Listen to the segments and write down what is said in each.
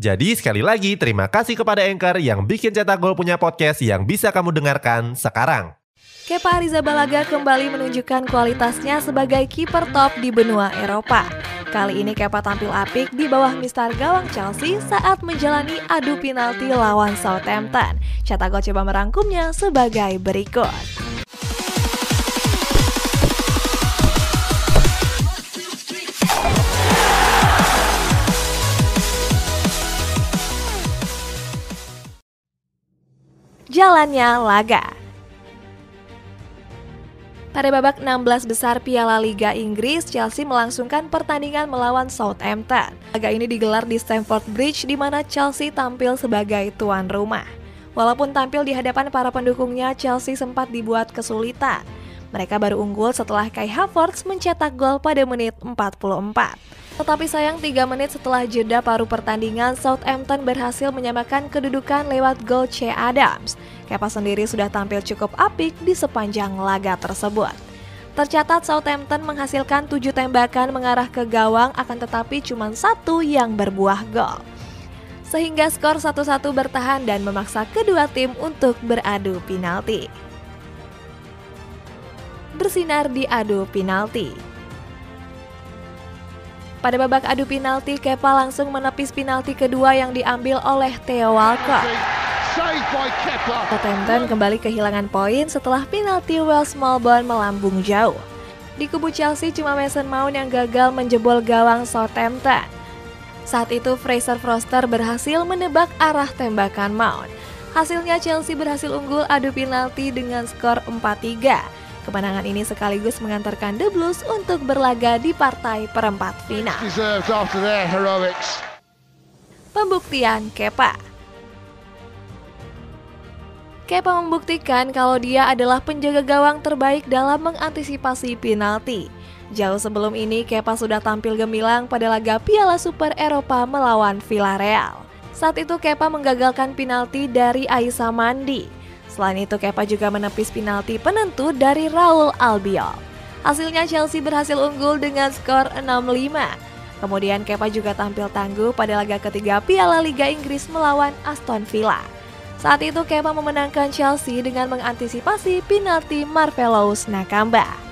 Jadi sekali lagi terima kasih kepada Anchor yang bikin Cetak Gol punya podcast yang bisa kamu dengarkan sekarang. Kepa Arrizabalaga kembali menunjukkan kualitasnya sebagai kiper top di benua Eropa. Kali ini Kepa tampil apik di bawah mister gawang Chelsea saat menjalani adu penalti lawan Southampton. Cetak coba merangkumnya sebagai berikut. Jalannya laga. Pada babak 16 besar Piala Liga Inggris, Chelsea melangsungkan pertandingan melawan Southampton. Laga ini digelar di Stamford Bridge di mana Chelsea tampil sebagai tuan rumah. Walaupun tampil di hadapan para pendukungnya, Chelsea sempat dibuat kesulitan. Mereka baru unggul setelah Kai Havertz mencetak gol pada menit 44. Tetapi sayang 3 menit setelah jeda paruh pertandingan, Southampton berhasil menyamakan kedudukan lewat gol C. Adams. Kepa sendiri sudah tampil cukup apik di sepanjang laga tersebut. Tercatat Southampton menghasilkan 7 tembakan mengarah ke gawang akan tetapi cuma satu yang berbuah gol. Sehingga skor 1-1 bertahan dan memaksa kedua tim untuk beradu penalti. Bersinar di adu penalti. Pada babak adu penalti, Kepa langsung menepis penalti kedua yang diambil oleh Theo Walcott. Southampton kembali kehilangan poin setelah penalti Wales Malbon melambung jauh. Di kubu Chelsea cuma Mason Mount yang gagal menjebol gawang Southampton. Saat itu Fraser Foster berhasil menebak arah tembakan Mount. Hasilnya Chelsea berhasil unggul adu penalti dengan skor 4-3. Kemenangan ini sekaligus mengantarkan The Blues untuk berlaga di partai perempat final. Pembuktian Kepa Kepa membuktikan kalau dia adalah penjaga gawang terbaik dalam mengantisipasi penalti. Jauh sebelum ini, Kepa sudah tampil gemilang pada laga Piala Super Eropa melawan Villarreal. Saat itu Kepa menggagalkan penalti dari Aisa Mandi. Selain itu, Kepa juga menepis penalti penentu dari Raul Albiol. Hasilnya Chelsea berhasil unggul dengan skor 6-5. Kemudian Kepa juga tampil tangguh pada laga ketiga Piala Liga Inggris melawan Aston Villa. Saat itu Kepa memenangkan Chelsea dengan mengantisipasi penalti Marvelous Nakamba.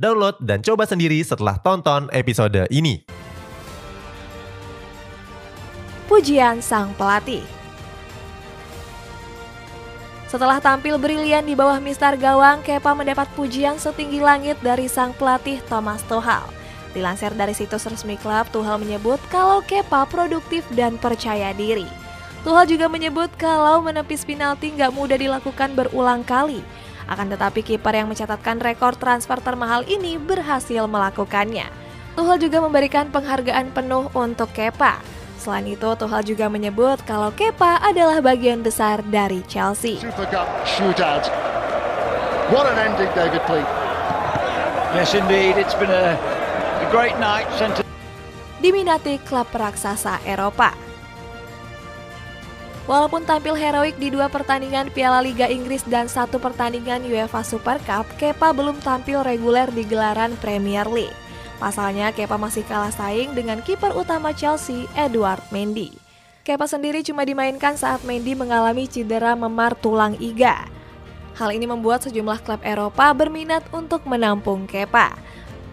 Download dan coba sendiri setelah tonton episode ini. Pujian sang pelatih setelah tampil brilian di bawah mistar gawang, Kepa mendapat pujian setinggi langit dari sang pelatih Thomas Tuchel. Dilansir dari situs resmi klub, Tuchel menyebut kalau Kepa produktif dan percaya diri. Tuchel juga menyebut kalau menepis penalti nggak mudah dilakukan berulang kali. Akan tetapi kiper yang mencatatkan rekor transfer termahal ini berhasil melakukannya. Tuchel juga memberikan penghargaan penuh untuk Kepa. Selain itu, Tuchel juga menyebut kalau Kepa adalah bagian besar dari Chelsea. Super Cup shootout. What an ending, David Pleat. Yes, indeed. It's been a great night diminati klub raksasa Eropa. Walaupun tampil heroik di dua pertandingan Piala Liga Inggris dan satu pertandingan UEFA Super Cup, Kepa belum tampil reguler di gelaran Premier League. Pasalnya, Kepa masih kalah saing dengan kiper utama Chelsea, Edward Mendy. Kepa sendiri cuma dimainkan saat Mendy mengalami cedera memar tulang iga. Hal ini membuat sejumlah klub Eropa berminat untuk menampung Kepa.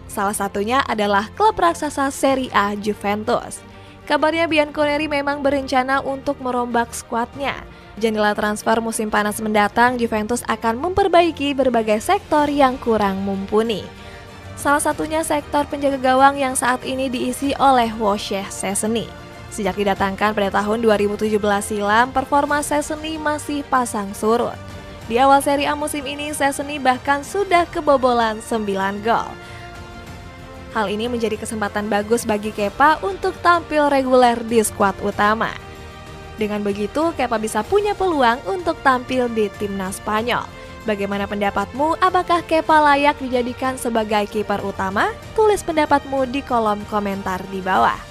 Salah satunya adalah klub raksasa Serie A Juventus. Kabarnya Bianconeri memang berencana untuk merombak skuadnya. Jendela transfer musim panas mendatang, Juventus akan memperbaiki berbagai sektor yang kurang mumpuni. Salah satunya sektor penjaga gawang yang saat ini diisi oleh Wojciech Szczesny. Sejak didatangkan pada tahun 2017 silam, performa Szczesny masih pasang surut. Di awal seri A musim ini, Szczesny bahkan sudah kebobolan 9 gol. Hal ini menjadi kesempatan bagus bagi Kepa untuk tampil reguler di skuad utama. Dengan begitu, Kepa bisa punya peluang untuk tampil di timnas Spanyol. Bagaimana pendapatmu? Apakah Kepa layak dijadikan sebagai kiper utama? Tulis pendapatmu di kolom komentar di bawah.